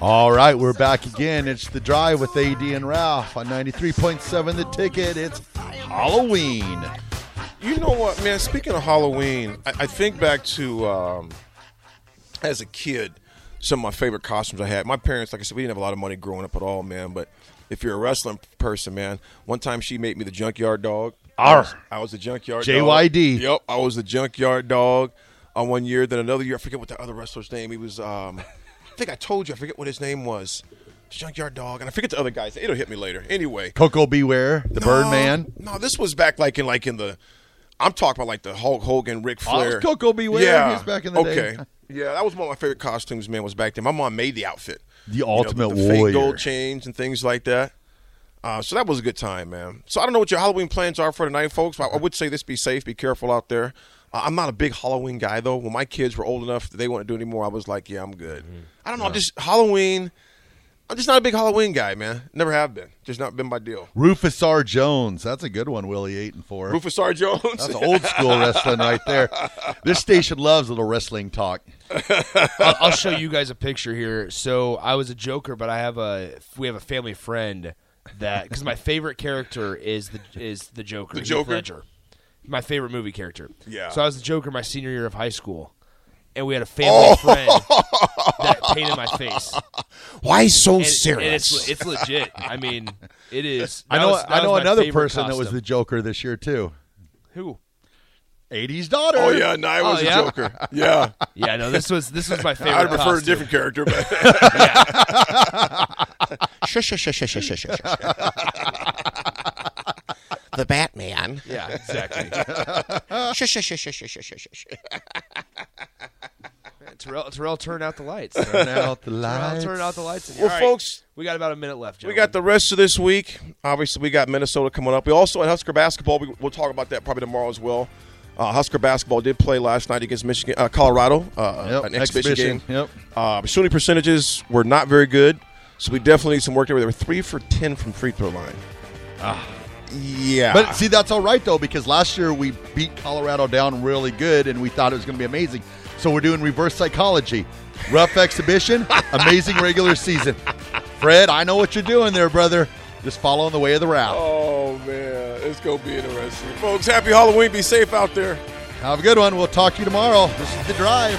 All right, we're back again. It's the drive with AD and Ralph on 93.7 The Ticket. It's Halloween. You know what, man? Speaking of Halloween, I, I think back to um, as a kid, some of my favorite costumes I had. My parents, like I said, we didn't have a lot of money growing up at all, man. But if you're a wrestling person, man, one time she made me the junkyard dog. I was, I was the junkyard JYD. dog. Yep, I was the junkyard dog on one year. Then another year, I forget what the other wrestler's name. He was, um, think I told you, I forget what his name was. Junkyard dog, and I forget the other guys. It'll hit me later. Anyway, Koko B. Ware, the no, Birdman. No, this was back like in like in the. I'm talking about like the Hulk Hogan, Ric Oh, Flair. Koko B. Ware. Yeah, He was back in the day. okay. Yeah, that was one of my favorite costumes. Man, was back then. My mom made the outfit. The You know, ultimate the, the fake warrior. gold chains and things like that. Uh, so that was a good time, man. So I don't know what your Halloween plans are for tonight, folks. But I would say this: be safe, be careful out there. Uh, I'm not a big Halloween guy though. When my kids were old enough that they want to do anymore, I was like, yeah, I'm good. Mm-hmm. I don't know. I'm just Halloween. I'm just not a big Halloween guy, man. Never have been. Just not been my deal. Rufus R. Jones. That's a good one, Willie, 8 and 4. Rufus R. Jones. That's old school wrestling right there. This station loves a little wrestling talk. I'll, I'll show you guys a picture here. So I was a Joker, but I have a we have a family friend that because my favorite character is the is the Joker. The Heath Joker? Ledger. My favorite movie character. Yeah. So I was the Joker my senior year of high school, and we had a family oh. friend that painted my face. Why so And, serious? and it's it's legit. I mean, it is. I know was- I know another favorite person that was the Joker this year too. who. AD's daughter. oh yeah, no, I was Oh, a? Joker. Yeah, Yeah, no, this was this was my favorite. I'd prefer a different character, but Shush, shush, shush, shush, shush, shush, shush. The Batman. Yeah, exactly. Shush, shush, shush, shush, shush, shush, shush, shush. Terrell, Terrell, turn out the lights. Turn out the Terrell, lights. turn out the lights. well, All right, folks, we got about a minute left. we got the rest of this week. Obviously, we got Minnesota coming up. We also at Husker basketball. We, we'll talk about that probably tomorrow as well. Uh, Husker basketball did play last night against Michigan, uh, Colorado, uh, Yep, an exhibition, exhibition, game. yep. Uh, shooting percentages were not very good, so we definitely need some work there. They were three for ten from free throw line. Yeah, But see, that's all right though, because last year we beat Colorado down really good, and we thought it was going to be amazing. So we're doing reverse psychology, rough exhibition, amazing regular season. Fred, I know what you're doing there, brother. Just following the way of the route. Oh man, it's gonna be interesting, folks. Happy Halloween. Be safe out there. Have a good one. We'll talk to you tomorrow. This is the drive.